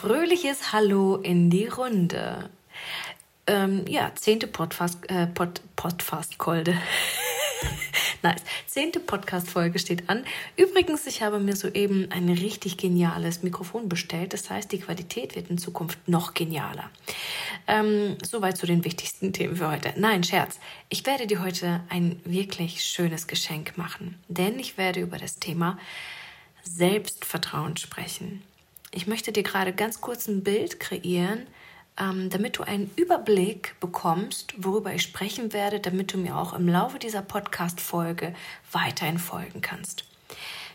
fröhliches Hallo in die Runde. Ähm, ja, zehnte Podcast, äh, Pod, Podcast-Kolde. nice. Zehnte Podcast-Folge steht an. Übrigens, ich habe mir soeben ein richtig geniales Mikrofon bestellt. Das heißt, die Qualität wird in Zukunft noch genialer. Ähm, soweit zu den wichtigsten Themen für heute. Nein, Scherz. Ich werde dir heute ein wirklich schönes Geschenk machen, denn ich werde über das Thema Selbstvertrauen sprechen. Ich möchte dir gerade ganz kurz ein Bild kreieren, ähm, damit du einen Überblick bekommst, worüber ich sprechen werde, damit du mir auch im Laufe dieser Podcast-Folge weiterhin folgen kannst.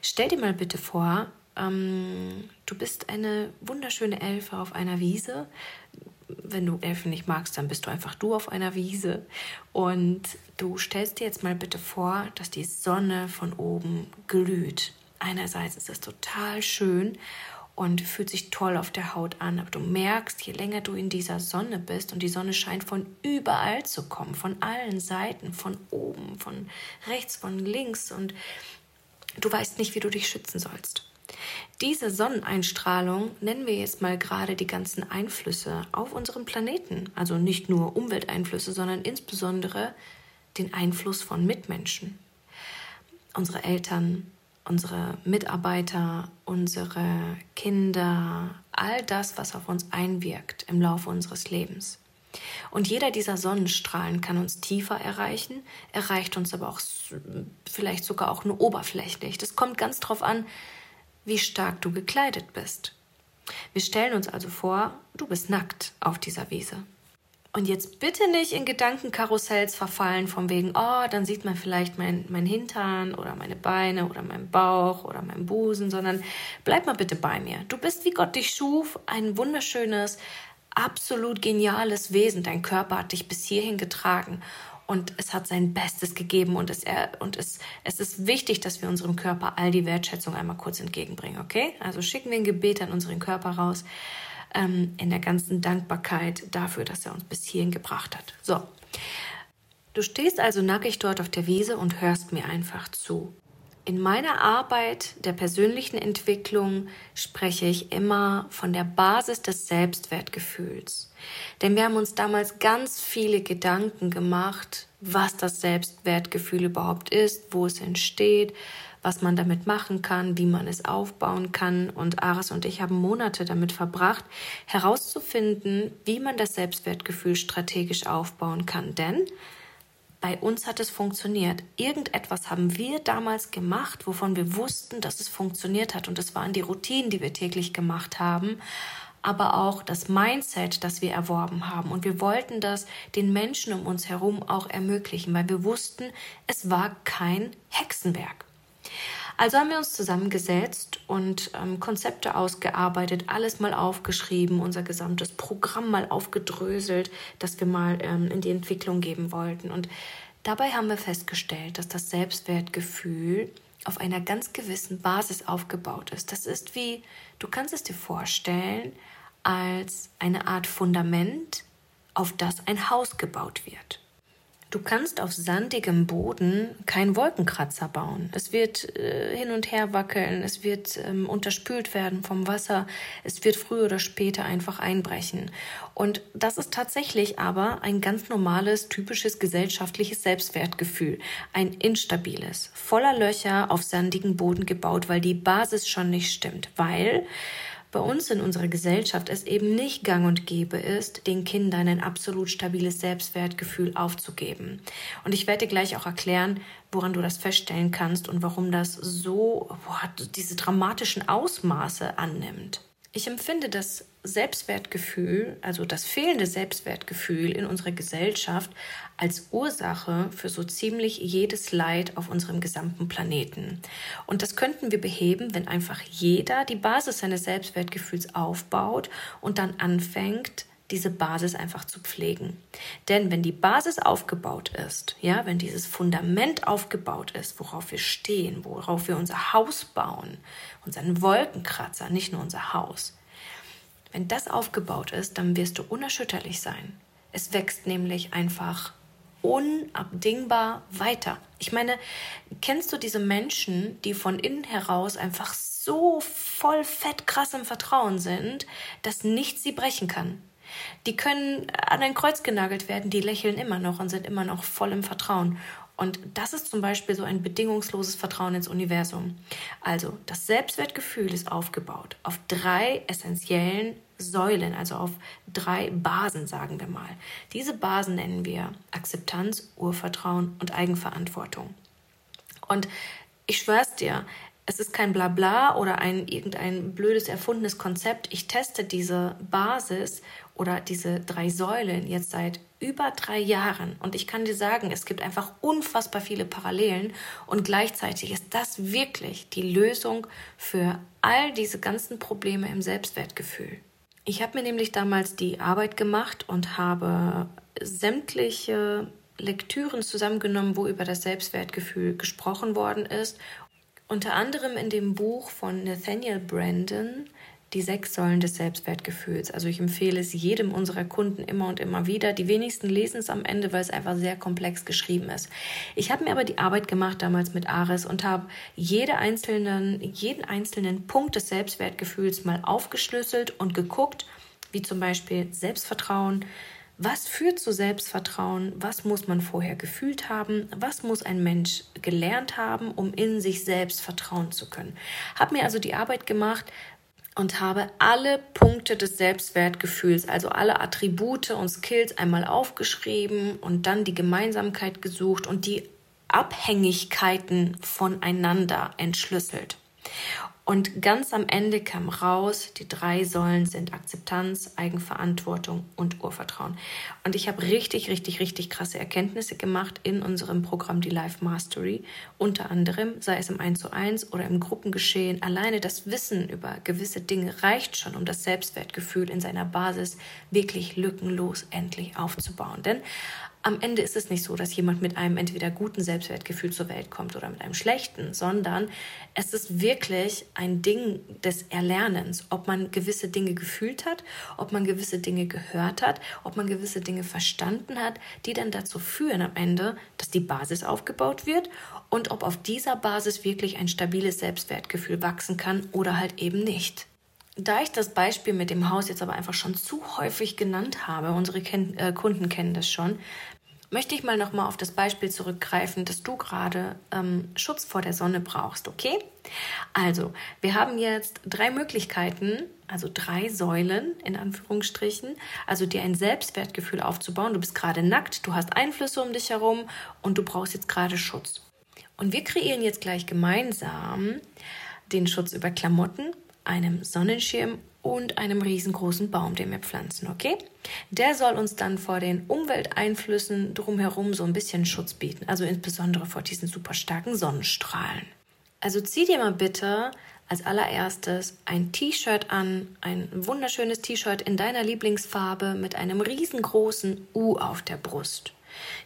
Stell dir mal bitte vor, ähm, du bist eine wunderschöne Elfe auf einer Wiese. Wenn du Elfen nicht magst, dann bist du einfach du auf einer Wiese. Und du stellst dir jetzt mal bitte vor, dass die Sonne von oben glüht. Einerseits ist es total schön und fühlt sich toll auf der Haut an. Aber du merkst, je länger du in dieser Sonne bist und die Sonne scheint von überall zu kommen, von allen Seiten, von oben, von rechts, von links und du weißt nicht, wie du dich schützen sollst. Diese Sonneneinstrahlung nennen wir jetzt mal gerade die ganzen Einflüsse auf unseren Planeten. Also nicht nur Umwelteinflüsse, sondern insbesondere den Einfluss von Mitmenschen. Unsere Eltern, unsere Mitarbeiter, unsere Kinder, all das, was auf uns einwirkt im Laufe unseres Lebens. Und jeder dieser Sonnenstrahlen kann uns tiefer erreichen, erreicht uns aber auch vielleicht sogar auch nur oberflächlich. Das kommt ganz darauf an, wie stark du gekleidet bist. Wir stellen uns also vor, du bist nackt auf dieser Wiese. Und jetzt bitte nicht in Gedankenkarussells verfallen, von wegen, oh, dann sieht man vielleicht mein, mein Hintern oder meine Beine oder meinen Bauch oder meinen Busen, sondern bleib mal bitte bei mir. Du bist, wie Gott dich schuf, ein wunderschönes, absolut geniales Wesen. Dein Körper hat dich bis hierhin getragen und es hat sein Bestes gegeben und es, und es, es ist wichtig, dass wir unserem Körper all die Wertschätzung einmal kurz entgegenbringen, okay? Also schicken wir ein Gebet an unseren Körper raus ähm, in der ganzen Dankbarkeit dafür, dass er uns bis hierhin gebracht hat. So. Du stehst also nackig dort auf der Wiese und hörst mir einfach zu. In meiner Arbeit der persönlichen Entwicklung spreche ich immer von der Basis des Selbstwertgefühls. Denn wir haben uns damals ganz viele Gedanken gemacht, was das Selbstwertgefühl überhaupt ist, wo es entsteht, was man damit machen kann, wie man es aufbauen kann. Und Aris und ich haben Monate damit verbracht, herauszufinden, wie man das Selbstwertgefühl strategisch aufbauen kann. Denn bei uns hat es funktioniert. Irgendetwas haben wir damals gemacht, wovon wir wussten, dass es funktioniert hat. Und es waren die Routinen, die wir täglich gemacht haben aber auch das Mindset, das wir erworben haben. Und wir wollten das den Menschen um uns herum auch ermöglichen, weil wir wussten, es war kein Hexenwerk. Also haben wir uns zusammengesetzt und ähm, Konzepte ausgearbeitet, alles mal aufgeschrieben, unser gesamtes Programm mal aufgedröselt, das wir mal ähm, in die Entwicklung geben wollten. Und dabei haben wir festgestellt, dass das Selbstwertgefühl auf einer ganz gewissen Basis aufgebaut ist. Das ist wie, du kannst es dir vorstellen, als eine Art Fundament, auf das ein Haus gebaut wird. Du kannst auf sandigem Boden keinen Wolkenkratzer bauen. Es wird äh, hin und her wackeln, es wird ähm, unterspült werden vom Wasser, es wird früher oder später einfach einbrechen. Und das ist tatsächlich aber ein ganz normales, typisches gesellschaftliches Selbstwertgefühl. Ein instabiles, voller Löcher auf sandigem Boden gebaut, weil die Basis schon nicht stimmt. Weil bei uns in unserer Gesellschaft es eben nicht gang und gäbe ist, den Kindern ein absolut stabiles Selbstwertgefühl aufzugeben. Und ich werde dir gleich auch erklären, woran du das feststellen kannst und warum das so boah, diese dramatischen Ausmaße annimmt. Ich empfinde das Selbstwertgefühl, also das fehlende Selbstwertgefühl in unserer Gesellschaft als Ursache für so ziemlich jedes Leid auf unserem gesamten Planeten. Und das könnten wir beheben, wenn einfach jeder die Basis seines Selbstwertgefühls aufbaut und dann anfängt, diese Basis einfach zu pflegen. Denn wenn die Basis aufgebaut ist, ja, wenn dieses Fundament aufgebaut ist, worauf wir stehen, worauf wir unser Haus bauen, unseren Wolkenkratzer, nicht nur unser Haus, wenn das aufgebaut ist, dann wirst du unerschütterlich sein. Es wächst nämlich einfach unabdingbar weiter. Ich meine, kennst du diese Menschen, die von innen heraus einfach so voll fett krass im Vertrauen sind, dass nichts sie brechen kann. Die können an ein Kreuz genagelt werden, die lächeln immer noch und sind immer noch voll im Vertrauen. Und das ist zum Beispiel so ein bedingungsloses Vertrauen ins Universum. Also das Selbstwertgefühl ist aufgebaut auf drei essentiellen Säulen, also auf drei Basen, sagen wir mal. Diese Basen nennen wir Akzeptanz, Urvertrauen und Eigenverantwortung. Und ich schwör's dir, es ist kein Blabla oder ein irgendein blödes erfundenes Konzept. Ich teste diese Basis oder diese drei Säulen jetzt seit über drei Jahren und ich kann dir sagen, es gibt einfach unfassbar viele Parallelen und gleichzeitig ist das wirklich die Lösung für all diese ganzen Probleme im Selbstwertgefühl. Ich habe mir nämlich damals die Arbeit gemacht und habe sämtliche Lektüren zusammengenommen, wo über das Selbstwertgefühl gesprochen worden ist. Unter anderem in dem Buch von Nathaniel Brandon, die sechs Säulen des Selbstwertgefühls. Also ich empfehle es jedem unserer Kunden immer und immer wieder. Die wenigsten lesen es am Ende, weil es einfach sehr komplex geschrieben ist. Ich habe mir aber die Arbeit gemacht damals mit Ares und habe jede einzelnen, jeden einzelnen Punkt des Selbstwertgefühls mal aufgeschlüsselt und geguckt, wie zum Beispiel Selbstvertrauen, was führt zu Selbstvertrauen? Was muss man vorher gefühlt haben? Was muss ein Mensch gelernt haben, um in sich selbst vertrauen zu können? Hab mir also die Arbeit gemacht, und habe alle Punkte des Selbstwertgefühls, also alle Attribute und Skills einmal aufgeschrieben und dann die Gemeinsamkeit gesucht und die Abhängigkeiten voneinander entschlüsselt. Und ganz am Ende kam raus, die drei Säulen sind Akzeptanz, Eigenverantwortung und Urvertrauen. Und ich habe richtig, richtig, richtig krasse Erkenntnisse gemacht in unserem Programm die Life Mastery. Unter anderem, sei es im 1 zu 1 oder im Gruppengeschehen, alleine das Wissen über gewisse Dinge reicht schon, um das Selbstwertgefühl in seiner Basis wirklich lückenlos endlich aufzubauen. Denn am Ende ist es nicht so, dass jemand mit einem entweder guten Selbstwertgefühl zur Welt kommt oder mit einem schlechten, sondern es ist wirklich ein Ding des Erlernens, ob man gewisse Dinge gefühlt hat, ob man gewisse Dinge gehört hat, ob man gewisse Dinge verstanden hat, die dann dazu führen am Ende, dass die Basis aufgebaut wird und ob auf dieser Basis wirklich ein stabiles Selbstwertgefühl wachsen kann oder halt eben nicht. Da ich das Beispiel mit dem Haus jetzt aber einfach schon zu häufig genannt habe, unsere Ken äh, Kunden kennen das schon, möchte ich mal nochmal auf das Beispiel zurückgreifen, dass du gerade ähm, Schutz vor der Sonne brauchst, okay? Also, wir haben jetzt drei Möglichkeiten, also drei Säulen in Anführungsstrichen, also dir ein Selbstwertgefühl aufzubauen. Du bist gerade nackt, du hast Einflüsse um dich herum und du brauchst jetzt gerade Schutz. Und wir kreieren jetzt gleich gemeinsam den Schutz über Klamotten, einem Sonnenschirm und einem riesengroßen Baum, den wir pflanzen, okay? Der soll uns dann vor den Umwelteinflüssen drumherum so ein bisschen Schutz bieten, also insbesondere vor diesen super starken Sonnenstrahlen. Also zieh dir mal bitte als allererstes ein T-Shirt an, ein wunderschönes T-Shirt in deiner Lieblingsfarbe mit einem riesengroßen U auf der Brust.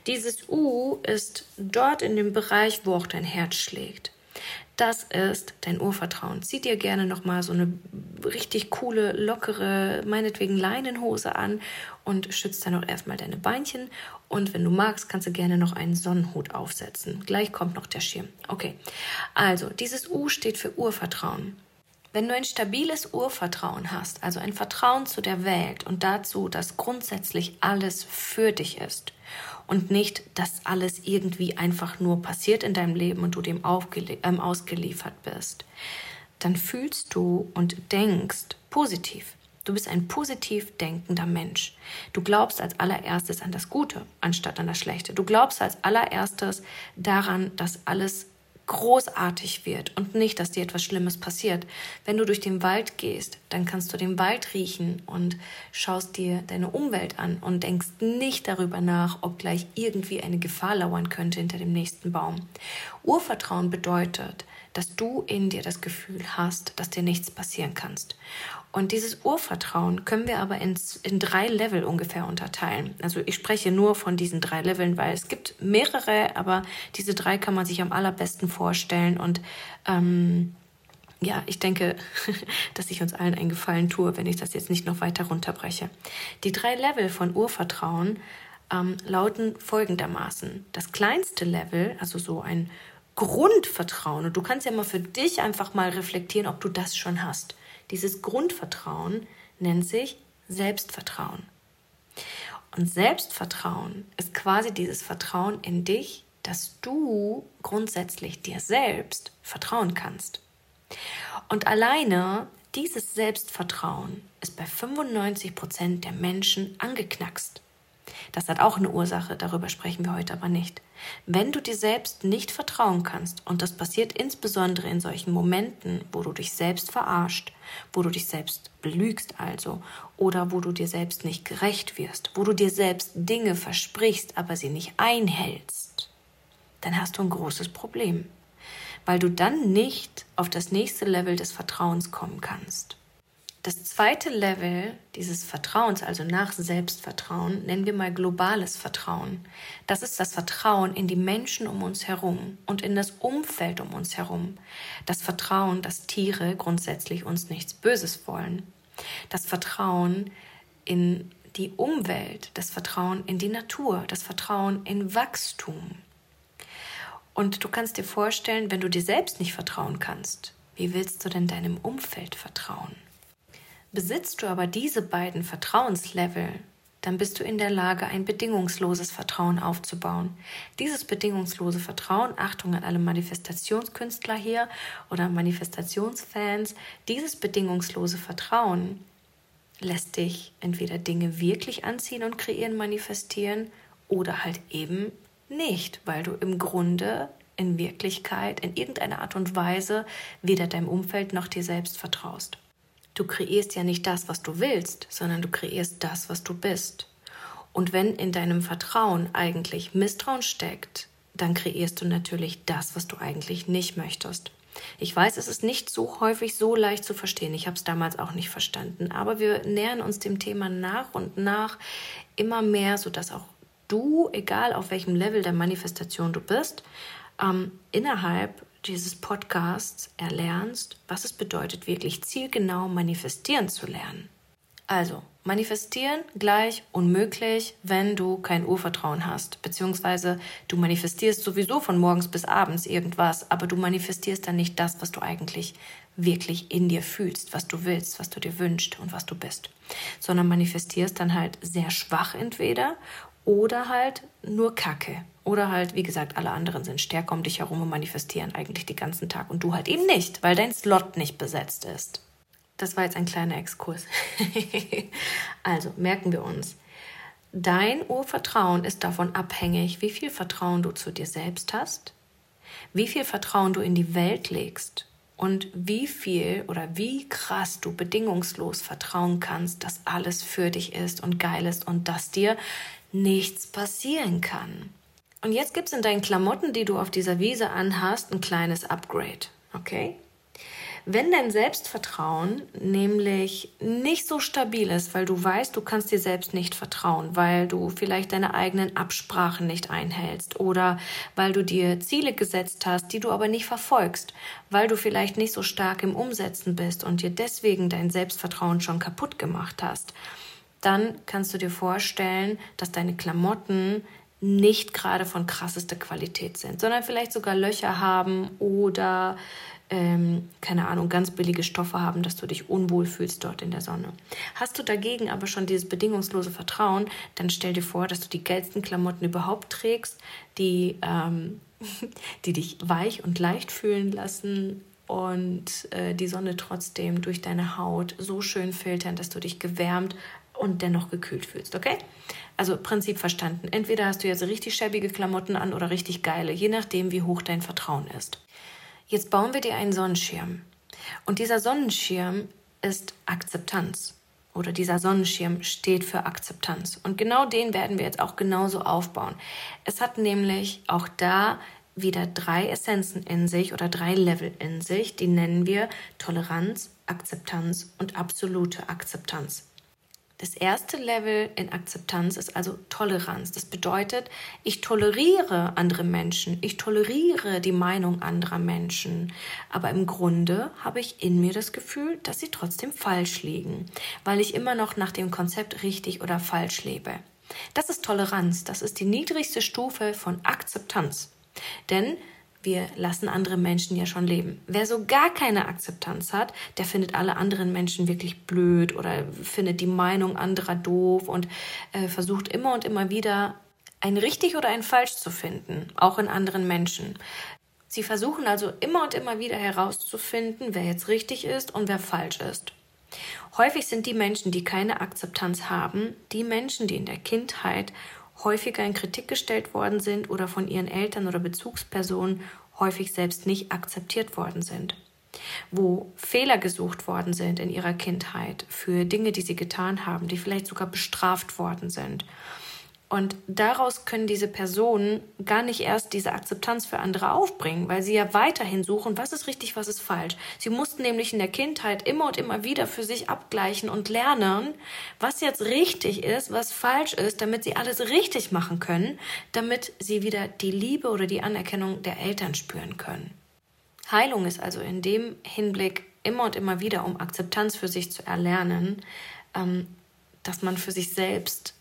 Dieses U ist dort in dem Bereich, wo auch dein Herz schlägt. Das ist dein Urvertrauen. Zieh dir gerne nochmal so eine richtig coole, lockere, meinetwegen Leinenhose an und schützt dann auch erstmal deine Beinchen. Und wenn du magst, kannst du gerne noch einen Sonnenhut aufsetzen. Gleich kommt noch der Schirm. Okay, also dieses U steht für Urvertrauen. Wenn du ein stabiles Urvertrauen hast, also ein Vertrauen zu der Welt und dazu, dass grundsätzlich alles für dich ist und nicht, dass alles irgendwie einfach nur passiert in deinem Leben und du dem ähm, ausgeliefert bist, dann fühlst du und denkst positiv. Du bist ein positiv denkender Mensch. Du glaubst als allererstes an das Gute anstatt an das Schlechte. Du glaubst als allererstes daran, dass alles großartig wird und nicht, dass dir etwas Schlimmes passiert. Wenn du durch den Wald gehst, dann kannst du den Wald riechen und schaust dir deine Umwelt an und denkst nicht darüber nach, ob gleich irgendwie eine Gefahr lauern könnte hinter dem nächsten Baum. Urvertrauen bedeutet, dass du in dir das Gefühl hast, dass dir nichts passieren kannst. Und dieses Urvertrauen können wir aber in, in drei Level ungefähr unterteilen. Also ich spreche nur von diesen drei Leveln, weil es gibt mehrere, aber diese drei kann man sich am allerbesten vorstellen. Und ähm, ja, ich denke, dass ich uns allen einen Gefallen tue, wenn ich das jetzt nicht noch weiter runterbreche. Die drei Level von Urvertrauen ähm, lauten folgendermaßen. Das kleinste Level, also so ein Grundvertrauen, und du kannst ja mal für dich einfach mal reflektieren, ob du das schon hast. Dieses Grundvertrauen nennt sich Selbstvertrauen. Und Selbstvertrauen ist quasi dieses Vertrauen in dich, dass du grundsätzlich dir selbst vertrauen kannst. Und alleine dieses Selbstvertrauen ist bei 95 Prozent der Menschen angeknackst. Das hat auch eine Ursache, darüber sprechen wir heute aber nicht. Wenn du dir selbst nicht vertrauen kannst, und das passiert insbesondere in solchen Momenten, wo du dich selbst verarscht, wo du dich selbst belügst also, oder wo du dir selbst nicht gerecht wirst, wo du dir selbst Dinge versprichst, aber sie nicht einhältst, dann hast du ein großes Problem, weil du dann nicht auf das nächste Level des Vertrauens kommen kannst. Das zweite Level dieses Vertrauens, also nach Selbstvertrauen, nennen wir mal globales Vertrauen. Das ist das Vertrauen in die Menschen um uns herum und in das Umfeld um uns herum. Das Vertrauen, dass Tiere grundsätzlich uns nichts Böses wollen. Das Vertrauen in die Umwelt, das Vertrauen in die Natur, das Vertrauen in Wachstum. Und du kannst dir vorstellen, wenn du dir selbst nicht vertrauen kannst, wie willst du denn deinem Umfeld vertrauen? Besitzt du aber diese beiden Vertrauenslevel, dann bist du in der Lage, ein bedingungsloses Vertrauen aufzubauen. Dieses bedingungslose Vertrauen, Achtung an alle Manifestationskünstler hier oder Manifestationsfans, dieses bedingungslose Vertrauen lässt dich entweder Dinge wirklich anziehen und kreieren, manifestieren oder halt eben nicht, weil du im Grunde in Wirklichkeit in irgendeiner Art und Weise weder deinem Umfeld noch dir selbst vertraust. Du kreierst ja nicht das, was du willst, sondern du kreierst das, was du bist. Und wenn in deinem Vertrauen eigentlich Misstrauen steckt, dann kreierst du natürlich das, was du eigentlich nicht möchtest. Ich weiß, es ist nicht so häufig so leicht zu verstehen. Ich habe es damals auch nicht verstanden. Aber wir nähern uns dem Thema nach und nach immer mehr, sodass auch du, egal auf welchem Level der Manifestation du bist, ähm, innerhalb dieses Podcasts erlernst, was es bedeutet, wirklich zielgenau manifestieren zu lernen. Also, manifestieren gleich unmöglich, wenn du kein Urvertrauen hast, beziehungsweise du manifestierst sowieso von morgens bis abends irgendwas, aber du manifestierst dann nicht das, was du eigentlich wirklich in dir fühlst, was du willst, was du dir wünschst und was du bist, sondern manifestierst dann halt sehr schwach entweder oder halt nur Kacke. Oder halt, wie gesagt, alle anderen sind stärker um dich herum und manifestieren eigentlich den ganzen Tag und du halt eben nicht, weil dein Slot nicht besetzt ist. Das war jetzt ein kleiner Exkurs. also merken wir uns. Dein Urvertrauen ist davon abhängig, wie viel Vertrauen du zu dir selbst hast, wie viel Vertrauen du in die Welt legst und wie viel oder wie krass du bedingungslos vertrauen kannst, dass alles für dich ist und geil ist und dass dir nichts passieren kann. Und jetzt gibt es in deinen Klamotten, die du auf dieser Wiese anhast, ein kleines Upgrade. Okay? Wenn dein Selbstvertrauen nämlich nicht so stabil ist, weil du weißt, du kannst dir selbst nicht vertrauen, weil du vielleicht deine eigenen Absprachen nicht einhältst oder weil du dir Ziele gesetzt hast, die du aber nicht verfolgst, weil du vielleicht nicht so stark im Umsetzen bist und dir deswegen dein Selbstvertrauen schon kaputt gemacht hast, dann kannst du dir vorstellen, dass deine Klamotten nicht gerade von krassester Qualität sind, sondern vielleicht sogar Löcher haben oder ähm, keine Ahnung, ganz billige Stoffe haben, dass du dich unwohl fühlst dort in der Sonne. Hast du dagegen aber schon dieses bedingungslose Vertrauen, dann stell dir vor, dass du die geilsten Klamotten überhaupt trägst, die, ähm, die dich weich und leicht fühlen lassen und äh, die Sonne trotzdem durch deine Haut so schön filtern, dass du dich gewärmt, und dennoch gekühlt fühlst, okay? Also Prinzip verstanden. Entweder hast du jetzt richtig schäbige Klamotten an oder richtig geile, je nachdem, wie hoch dein Vertrauen ist. Jetzt bauen wir dir einen Sonnenschirm. Und dieser Sonnenschirm ist Akzeptanz. Oder dieser Sonnenschirm steht für Akzeptanz. Und genau den werden wir jetzt auch genauso aufbauen. Es hat nämlich auch da wieder drei Essenzen in sich oder drei Level in sich. Die nennen wir Toleranz, Akzeptanz und absolute Akzeptanz. Das erste Level in Akzeptanz ist also Toleranz. Das bedeutet, ich toleriere andere Menschen, ich toleriere die Meinung anderer Menschen, aber im Grunde habe ich in mir das Gefühl, dass sie trotzdem falsch liegen, weil ich immer noch nach dem Konzept richtig oder falsch lebe. Das ist Toleranz, das ist die niedrigste Stufe von Akzeptanz. Denn wir lassen andere Menschen ja schon leben. Wer so gar keine Akzeptanz hat, der findet alle anderen Menschen wirklich blöd oder findet die Meinung anderer doof und äh, versucht immer und immer wieder ein richtig oder ein falsch zu finden, auch in anderen Menschen. Sie versuchen also immer und immer wieder herauszufinden, wer jetzt richtig ist und wer falsch ist. Häufig sind die Menschen, die keine Akzeptanz haben, die Menschen, die in der Kindheit häufiger in Kritik gestellt worden sind oder von ihren Eltern oder Bezugspersonen häufig selbst nicht akzeptiert worden sind, wo Fehler gesucht worden sind in ihrer Kindheit für Dinge, die sie getan haben, die vielleicht sogar bestraft worden sind und daraus können diese Personen gar nicht erst diese Akzeptanz für andere aufbringen, weil sie ja weiterhin suchen, was ist richtig, was ist falsch. Sie mussten nämlich in der Kindheit immer und immer wieder für sich abgleichen und lernen, was jetzt richtig ist, was falsch ist, damit sie alles richtig machen können, damit sie wieder die Liebe oder die Anerkennung der Eltern spüren können. Heilung ist also in dem Hinblick immer und immer wieder, um Akzeptanz für sich zu erlernen, ähm, dass man für sich selbst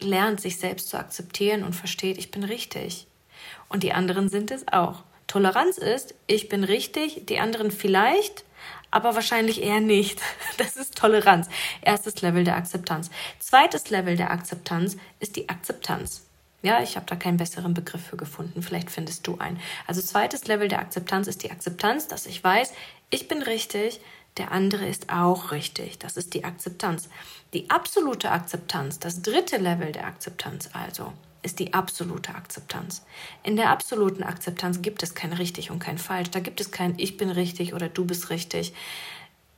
lernt, sich selbst zu akzeptieren und versteht, ich bin richtig. Und die anderen sind es auch. Toleranz ist, ich bin richtig, die anderen vielleicht, aber wahrscheinlich eher nicht. Das ist Toleranz. Erstes Level der Akzeptanz. Zweites Level der Akzeptanz ist die Akzeptanz. Ja, ich habe da keinen besseren Begriff für gefunden. Vielleicht findest du einen. Also zweites Level der Akzeptanz ist die Akzeptanz, dass ich weiß, ich bin richtig, der andere ist auch richtig. Das ist die Akzeptanz. Die absolute Akzeptanz, das dritte Level der Akzeptanz also, ist die absolute Akzeptanz. In der absoluten Akzeptanz gibt es kein richtig und kein falsch. Da gibt es kein ich bin richtig oder du bist richtig.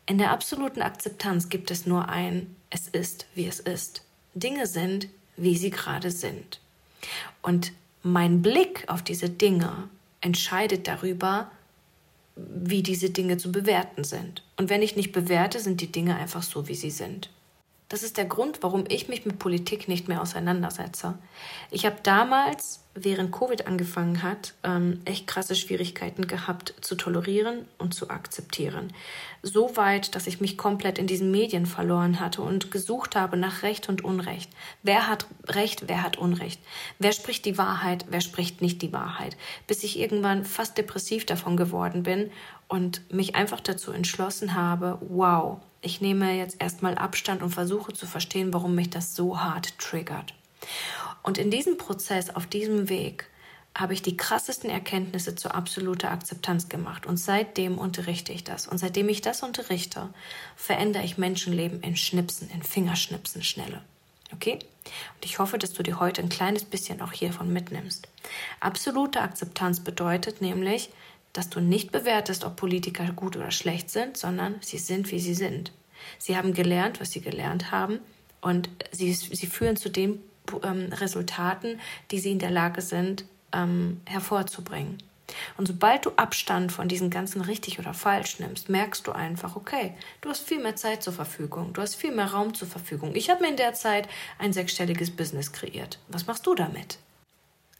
In der absoluten Akzeptanz gibt es nur ein es ist, wie es ist. Dinge sind, wie sie gerade sind. Und mein Blick auf diese Dinge entscheidet darüber, wie diese Dinge zu bewerten sind. Und wenn ich nicht bewerte, sind die Dinge einfach so, wie sie sind. Das ist der Grund, warum ich mich mit Politik nicht mehr auseinandersetze. Ich habe damals, während Covid angefangen hat, ähm, echt krasse Schwierigkeiten gehabt zu tolerieren und zu akzeptieren. So weit, dass ich mich komplett in diesen Medien verloren hatte und gesucht habe nach Recht und Unrecht. Wer hat Recht, wer hat Unrecht? Wer spricht die Wahrheit, wer spricht nicht die Wahrheit? Bis ich irgendwann fast depressiv davon geworden bin und mich einfach dazu entschlossen habe, wow, ich nehme jetzt erstmal Abstand und versuche zu verstehen, warum mich das so hart triggert. Und in diesem Prozess, auf diesem Weg, habe ich die krassesten Erkenntnisse zur absoluten Akzeptanz gemacht. Und seitdem unterrichte ich das. Und seitdem ich das unterrichte, verändere ich Menschenleben in Schnipsen, in Fingerschnipsen schnelle. Okay? Und ich hoffe, dass du dir heute ein kleines bisschen auch hiervon mitnimmst. Absolute Akzeptanz bedeutet nämlich, dass du nicht bewertest, ob Politiker gut oder schlecht sind, sondern sie sind, wie sie sind. Sie haben gelernt, was sie gelernt haben und sie, sie führen zu den ähm, Resultaten, die sie in der Lage sind, ähm, hervorzubringen. Und sobald du Abstand von diesen ganzen richtig oder falsch nimmst, merkst du einfach, okay, du hast viel mehr Zeit zur Verfügung, du hast viel mehr Raum zur Verfügung. Ich habe mir in der Zeit ein sechsstelliges Business kreiert. Was machst du damit?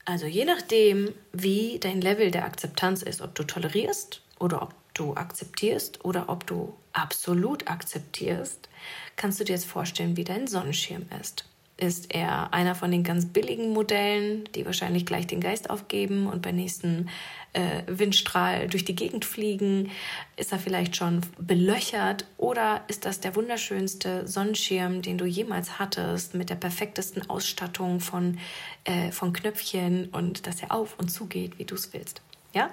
Also je nachdem, wie dein Level der Akzeptanz ist, ob du tolerierst oder ob du akzeptierst oder ob du absolut akzeptierst, kannst du dir jetzt vorstellen, wie dein Sonnenschirm ist. Ist er einer von den ganz billigen Modellen, die wahrscheinlich gleich den Geist aufgeben und beim nächsten äh, Windstrahl durch die Gegend fliegen? Ist er vielleicht schon belöchert oder ist das der wunderschönste Sonnenschirm, den du jemals hattest, mit der perfektesten Ausstattung von, äh, von Knöpfchen und dass er auf und zu geht, wie du es willst? Ja?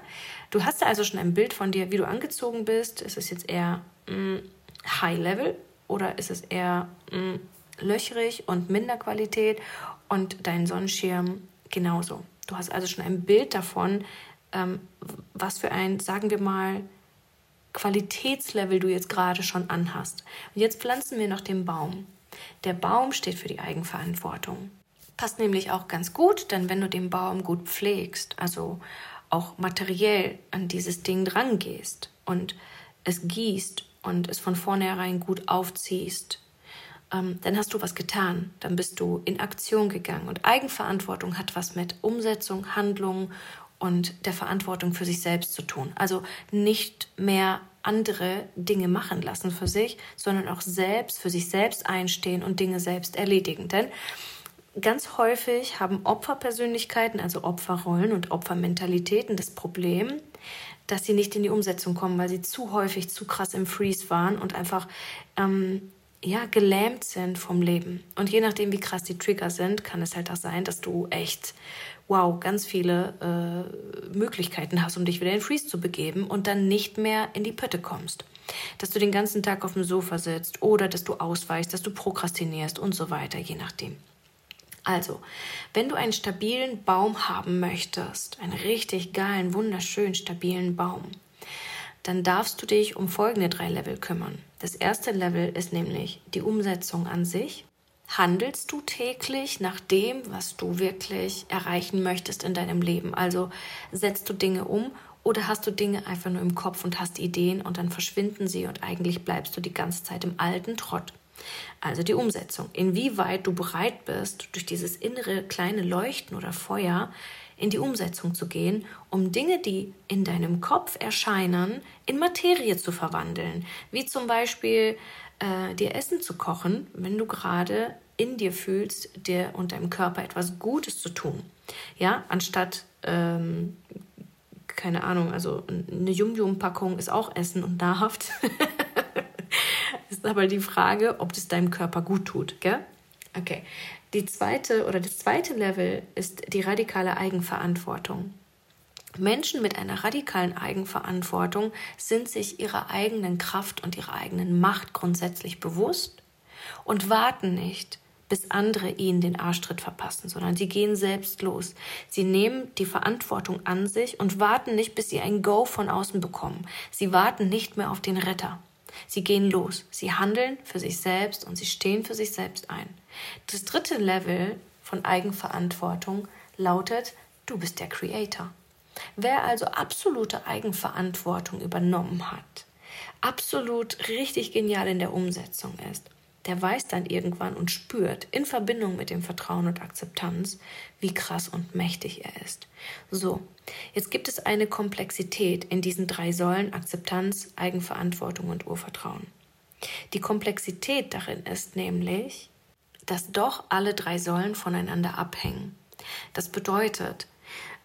Du hast also schon ein Bild von dir, wie du angezogen bist. Ist es jetzt eher mh, mm, High Level oder ist es eher mh, mm, löchrig und minder Qualität und dein Sonnenschirm genauso? Du hast also schon ein Bild davon, ähm, was für ein, sagen wir mal, Qualitätslevel du jetzt gerade schon anhast. Und jetzt pflanzen wir noch den Baum. Der Baum steht für die Eigenverantwortung. Passt nämlich auch ganz gut, denn wenn du den Baum gut pflegst, also auch materiell an dieses Ding drangehst und es gießt und es von vornherein gut aufziehst, ähm, dann hast du was getan, dann bist du in Aktion gegangen. Und Eigenverantwortung hat was mit Umsetzung, Handlung und der Verantwortung für sich selbst zu tun. Also nicht mehr andere Dinge machen lassen für sich, sondern auch selbst für sich selbst einstehen und Dinge selbst erledigen. Denn ganz häufig haben Opferpersönlichkeiten, also Opferrollen und Opfermentalitäten das Problem, dass sie nicht in die Umsetzung kommen, weil sie zu häufig zu krass im Freeze waren und einfach ähm, ja, gelähmt sind vom Leben. Und je nachdem, wie krass die Trigger sind, kann es halt auch sein, dass du echt, wow, ganz viele äh, Möglichkeiten hast, um dich wieder in Freeze zu begeben und dann nicht mehr in die Pötte kommst. Dass du den ganzen Tag auf dem Sofa sitzt oder dass du ausweichst, dass du prokrastinierst und so weiter, je nachdem. Also, wenn du einen stabilen Baum haben möchtest, einen richtig geilen, wunderschönen, stabilen Baum, dann darfst du dich um folgende drei Level kümmern. Das erste Level ist nämlich die Umsetzung an sich. Handelst du täglich nach dem, was du wirklich erreichen möchtest in deinem Leben? Also setzt du Dinge um oder hast du Dinge einfach nur im Kopf und hast Ideen und dann verschwinden sie und eigentlich bleibst du die ganze Zeit im alten Trott? Also die Umsetzung. Inwieweit du bereit bist, durch dieses innere kleine Leuchten oder Feuer in die Umsetzung zu gehen, um Dinge, die in deinem Kopf erscheinen, in Materie zu verwandeln. Wie zum Beispiel äh, dir Essen zu kochen, wenn du gerade in dir fühlst, dir und deinem Körper etwas Gutes zu tun. Ja, anstatt, ähm, keine Ahnung, also eine Yum-Yum-Packung ist auch Essen und nahrhaft. ist aber die Frage, ob das deinem Körper gut tut, gell? Okay. Die zweite oder das zweite Level ist die radikale Eigenverantwortung. Menschen mit einer radikalen Eigenverantwortung sind sich ihrer eigenen Kraft und ihrer eigenen Macht grundsätzlich bewusst und warten nicht, bis andere ihnen den Arschtritt verpassen, sondern sie gehen selbst los. Sie nehmen die Verantwortung an sich und warten nicht, bis sie ein Go von außen bekommen. Sie warten nicht mehr auf den Retter. Sie gehen los, sie handeln für sich selbst und sie stehen für sich selbst ein. Das dritte Level von Eigenverantwortung lautet, du bist der Creator. Wer also absolute Eigenverantwortung übernommen hat, absolut richtig genial in der Umsetzung ist, der weiß dann irgendwann und spürt in Verbindung mit dem Vertrauen und Akzeptanz, wie krass und mächtig er ist. So, jetzt gibt es eine Komplexität in diesen drei Säulen Akzeptanz, Eigenverantwortung und Urvertrauen. Die Komplexität darin ist nämlich, dass doch alle drei Säulen voneinander abhängen. Das bedeutet,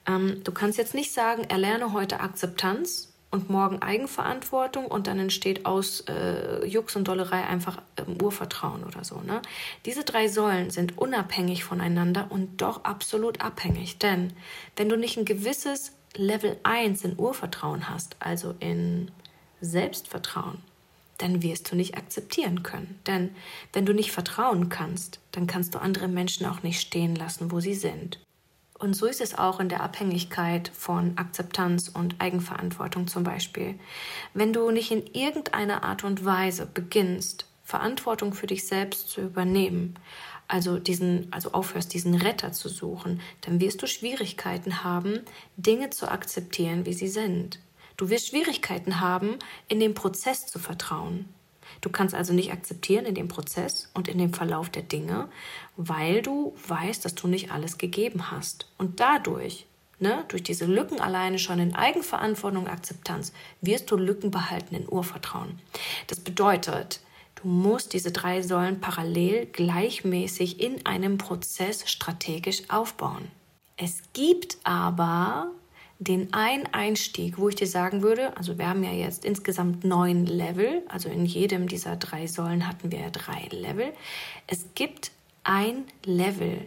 ähm, du kannst jetzt nicht sagen, erlerne heute Akzeptanz und morgen Eigenverantwortung und dann entsteht aus äh, Jux und Dollerei einfach ähm, Urvertrauen oder so. Ne? Diese drei Säulen sind unabhängig voneinander und doch absolut abhängig. Denn wenn du nicht ein gewisses Level 1 in Urvertrauen hast, also in Selbstvertrauen, dann wirst du nicht akzeptieren können. Denn wenn du nicht vertrauen kannst, dann kannst du andere Menschen auch nicht stehen lassen, wo sie sind. Und so ist es auch in der Abhängigkeit von Akzeptanz und Eigenverantwortung zum Beispiel. Wenn du nicht in irgendeiner Art und Weise beginnst, Verantwortung für dich selbst zu übernehmen, also diesen, also aufhörst, diesen Retter zu suchen, dann wirst du Schwierigkeiten haben, Dinge zu akzeptieren, wie sie sind. Du wirst Schwierigkeiten haben, in den Prozess zu vertrauen. Du kannst also nicht akzeptieren in dem Prozess und in dem Verlauf der Dinge, weil du weißt, dass du nicht alles gegeben hast. Und dadurch, ne, durch diese Lücken alleine schon in Eigenverantwortung Akzeptanz, wirst du Lücken behalten in Urvertrauen. Das bedeutet, du musst diese drei Säulen parallel gleichmäßig in einem Prozess strategisch aufbauen. Es gibt aber den einen Einstieg, wo ich dir sagen würde, also wir haben ja jetzt insgesamt neun Level, also in jedem dieser drei Säulen hatten wir ja drei Level. Es gibt ein Level,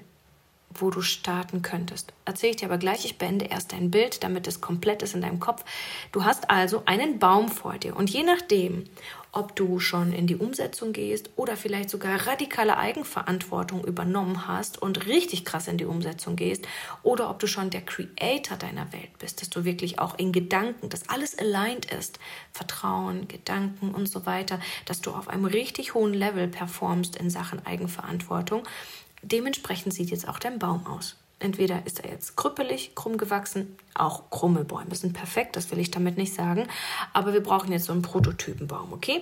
wo du starten könntest. Erzähle ich dir aber gleich, ich beende erst dein Bild, damit es komplett ist in deinem Kopf. Du hast also einen Baum vor dir und je nachdem, ob du schon in die Umsetzung gehst oder vielleicht sogar radikale Eigenverantwortung übernommen hast und richtig krass in die Umsetzung gehst oder ob du schon der Creator deiner Welt bist, dass du wirklich auch in Gedanken, dass alles aligned ist, Vertrauen, Gedanken und so weiter, dass du auf einem richtig hohen Level performst in Sachen Eigenverantwortung. Dementsprechend sieht jetzt auch dein Baum aus. Entweder ist er jetzt krüppelig, krumm gewachsen, auch krumme Bäume sind perfekt, das will ich damit nicht sagen, aber wir brauchen jetzt so einen Prototypenbaum, okay?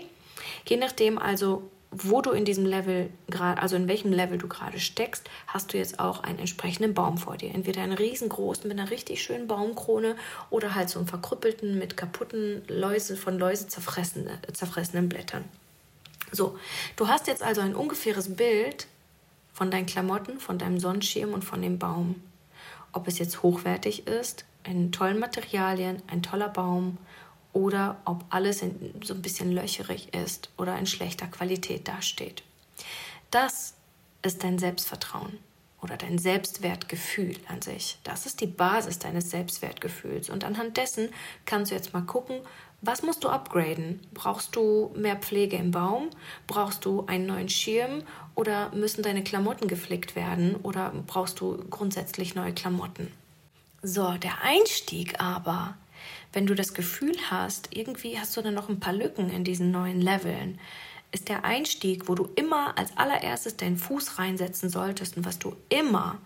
Je nachdem also, wo du in diesem Level gerade, also in welchem Level du gerade steckst, hast du jetzt auch einen entsprechenden Baum vor dir. Entweder einen riesengroßen mit einer richtig schönen Baumkrone oder halt so einen verkrüppelten mit kaputten Läuse von Läuse zerfressenen, zerfressenen Blättern. So, du hast jetzt also ein ungefähres Bild von deinen Klamotten, von deinem Sonnenschirm und von dem Baum. Ob es jetzt hochwertig ist, in tollen Materialien, ein toller Baum oder ob alles in, so ein bisschen löcherig ist oder in schlechter Qualität dasteht. Das ist dein Selbstvertrauen oder dein Selbstwertgefühl an sich. Das ist die Basis deines Selbstwertgefühls. Und anhand dessen kannst du jetzt mal gucken, was musst du upgraden? Brauchst du mehr Pflege im Baum? Brauchst du einen neuen Schirm? Oder müssen deine Klamotten geflickt werden? Oder brauchst du grundsätzlich neue Klamotten? So, der Einstieg aber, wenn du das Gefühl hast, irgendwie hast du dann noch ein paar Lücken in diesen neuen Leveln, ist der Einstieg, wo du immer als allererstes deinen Fuß reinsetzen solltest und was du immer,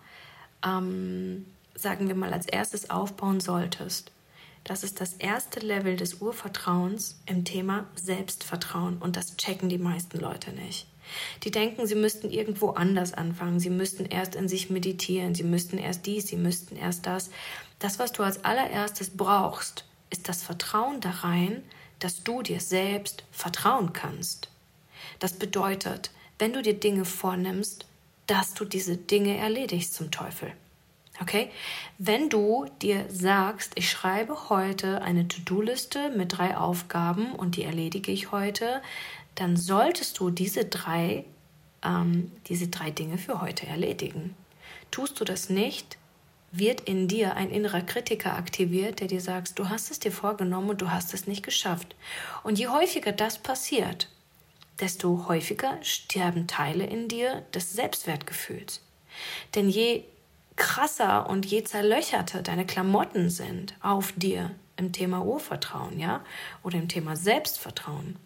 ähm, sagen wir mal, als erstes aufbauen solltest. Das ist das erste Level des Urvertrauens im Thema Selbstvertrauen und das checken die meisten Leute nicht. Die denken, sie müssten irgendwo anders anfangen, sie müssten erst in sich meditieren, sie müssten erst dies, sie müssten erst das. Das, was du als allererstes brauchst, ist das Vertrauen da rein, dass du dir selbst vertrauen kannst. Das bedeutet, wenn du dir Dinge vornimmst, dass du diese Dinge erledigst zum Teufel. Okay? Wenn du dir sagst, ich schreibe heute eine To-Do-Liste mit drei Aufgaben und die erledige ich heute, dann solltest du diese drei, ähm, diese drei Dinge für heute erledigen. Tust du das nicht, wird in dir ein innerer Kritiker aktiviert, der dir sagt, du hast es dir vorgenommen und du hast es nicht geschafft. Und je häufiger das passiert, desto häufiger sterben Teile in dir des Selbstwertgefühls. Denn je krasser und je zerlöcherter deine Klamotten sind auf dir im Thema Urvertrauen, ja, oder im Thema Selbstvertrauen,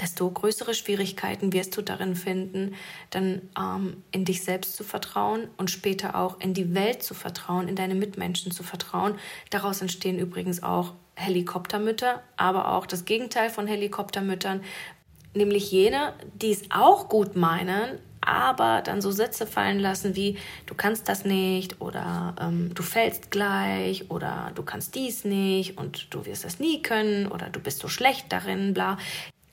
desto größere Schwierigkeiten wirst du darin finden, dann ähm, in dich selbst zu vertrauen und später auch in die Welt zu vertrauen, in deine Mitmenschen zu vertrauen. Daraus entstehen übrigens auch Helikoptermütter, aber auch das Gegenteil von Helikoptermüttern, nämlich jene, die es auch gut meinen, aber dann so Sätze fallen lassen wie du kannst das nicht oder ähm, du fällst gleich oder du kannst dies nicht und du wirst das nie können oder du bist so schlecht darin, bla.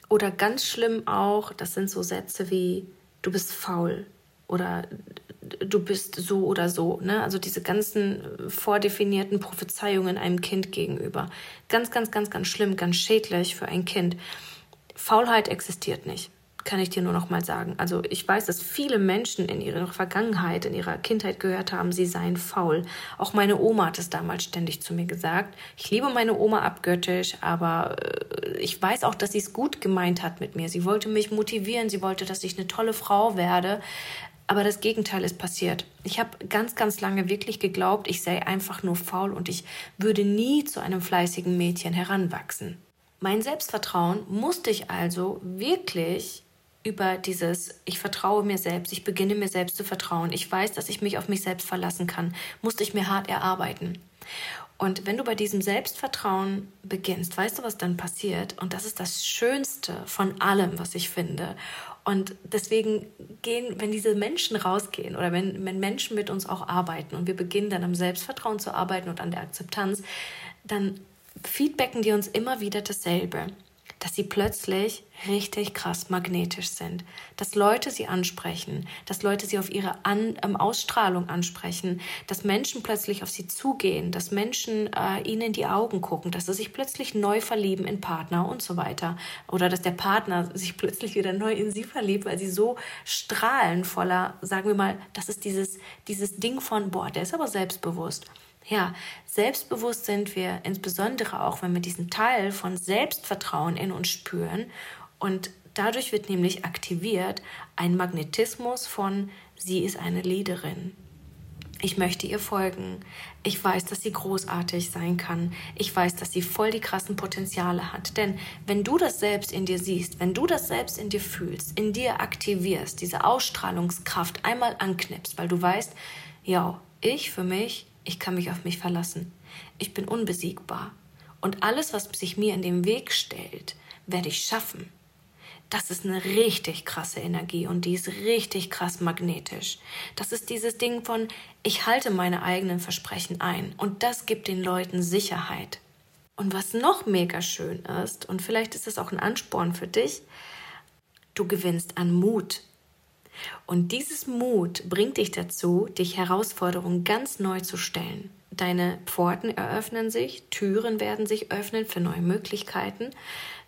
Oder ganz schlimm auch, das sind so Sätze wie du bist faul oder du bist so oder so. Ne? Also diese ganzen vordefinierten Prophezeiungen einem Kind gegenüber. Ganz, ganz, ganz, ganz schlimm, ganz schädlich für ein Kind. Faulheit existiert nicht kann ich dir nur noch mal sagen. Also ich weiß, dass viele Menschen in ihrer Vergangenheit, in ihrer Kindheit gehört haben, sie seien faul. Auch meine Oma hat es damals ständig zu mir gesagt. Ich liebe meine Oma abgöttisch, aber äh, ich weiß auch, dass sie es gut gemeint hat mit mir. Sie wollte mich motivieren, sie wollte, dass ich eine tolle Frau werde. Aber das Gegenteil ist passiert. Ich habe ganz, ganz lange wirklich geglaubt, ich sei einfach nur faul und ich würde nie zu einem fleißigen Mädchen heranwachsen. Mein Selbstvertrauen musste ich also wirklich über dieses, ich vertraue mir selbst, ich beginne mir selbst zu vertrauen, ich weiß, dass ich mich auf mich selbst verlassen kann, musste ich mir hart erarbeiten. Und wenn du bei diesem Selbstvertrauen beginnst, weißt du, was dann passiert? Und das ist das Schönste von allem, was ich finde. Und deswegen gehen, wenn diese Menschen rausgehen oder wenn, wenn Menschen mit uns auch arbeiten und wir beginnen dann am Selbstvertrauen zu arbeiten und an der Akzeptanz, dann feedbacken die uns immer wieder dasselbe dass sie plötzlich richtig krass magnetisch sind, dass Leute sie ansprechen, dass Leute sie auf ihre An ähm, Ausstrahlung ansprechen, dass Menschen plötzlich auf sie zugehen, dass Menschen äh, ihnen in die Augen gucken, dass sie sich plötzlich neu verlieben in Partner und so weiter. Oder dass der Partner sich plötzlich wieder neu in sie verliebt, weil sie so strahlen voller, sagen wir mal, das ist dieses dieses Ding von boah, der ist aber selbstbewusst ja, selbstbewusst sind wir, insbesondere auch, wenn wir diesen Teil von Selbstvertrauen in uns spüren. Und dadurch wird nämlich aktiviert ein Magnetismus von, sie ist eine Leaderin. Ich möchte ihr folgen. Ich weiß, dass sie großartig sein kann. Ich weiß, dass sie voll die krassen Potenziale hat. Denn wenn du das selbst in dir siehst, wenn du das selbst in dir fühlst, in dir aktivierst, diese Ausstrahlungskraft einmal anknipst, weil du weißt, ja, ich für mich ich kann mich auf mich verlassen. Ich bin unbesiegbar. Und alles, was sich mir in den Weg stellt, werde ich schaffen. Das ist eine richtig krasse Energie und die ist richtig krass magnetisch. Das ist dieses Ding von, ich halte meine eigenen Versprechen ein und das gibt den Leuten Sicherheit. Und was noch mega schön ist, und vielleicht ist es auch ein Ansporn für dich, du gewinnst an Mut. Und dieses Mut bringt dich dazu, dich Herausforderungen ganz neu zu stellen. Deine Pforten eröffnen sich, Türen werden sich öffnen für neue Möglichkeiten.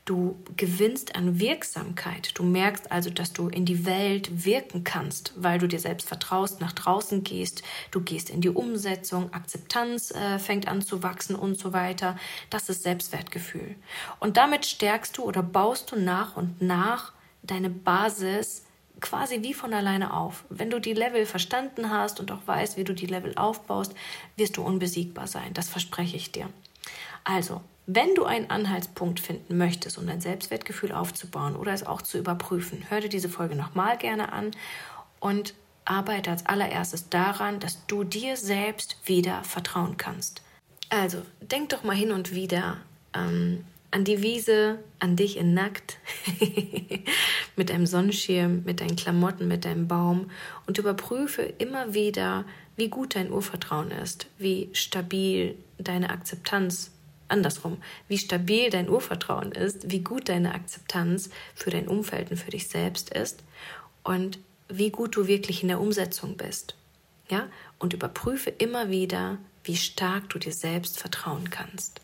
Du gewinnst an Wirksamkeit. Du merkst also, dass du in die Welt wirken kannst, weil du dir selbst vertraust, nach draußen gehst. Du gehst in die Umsetzung, Akzeptanz äh, fängt an zu wachsen und so weiter. Das ist Selbstwertgefühl. Und damit stärkst du oder baust du nach und nach deine Basis quasi wie von alleine auf. Wenn du die Level verstanden hast und auch weißt, wie du die Level aufbaust, wirst du unbesiegbar sein. Das verspreche ich dir. Also, wenn du einen Anhaltspunkt finden möchtest, um dein Selbstwertgefühl aufzubauen oder es auch zu überprüfen, hör dir diese Folge nochmal gerne an und arbeite als allererstes daran, dass du dir selbst wieder vertrauen kannst. Also, denk doch mal hin und wieder ähm, an die Wiese, an dich in Nackt, mit deinem Sonnenschirm, mit deinen Klamotten, mit deinem Baum und überprüfe immer wieder, wie gut dein Urvertrauen ist, wie stabil deine Akzeptanz andersrum, wie stabil dein Urvertrauen ist, wie gut deine Akzeptanz für dein Umfeld und für dich selbst ist und wie gut du wirklich in der Umsetzung bist. Ja? Und überprüfe immer wieder, wie stark du dir selbst vertrauen kannst.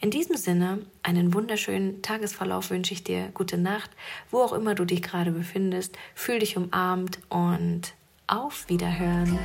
In diesem Sinne, einen wunderschönen Tagesverlauf wünsche ich dir. Gute Nacht, wo auch immer du dich gerade befindest. Fühl dich umarmt und auf Wiederhören.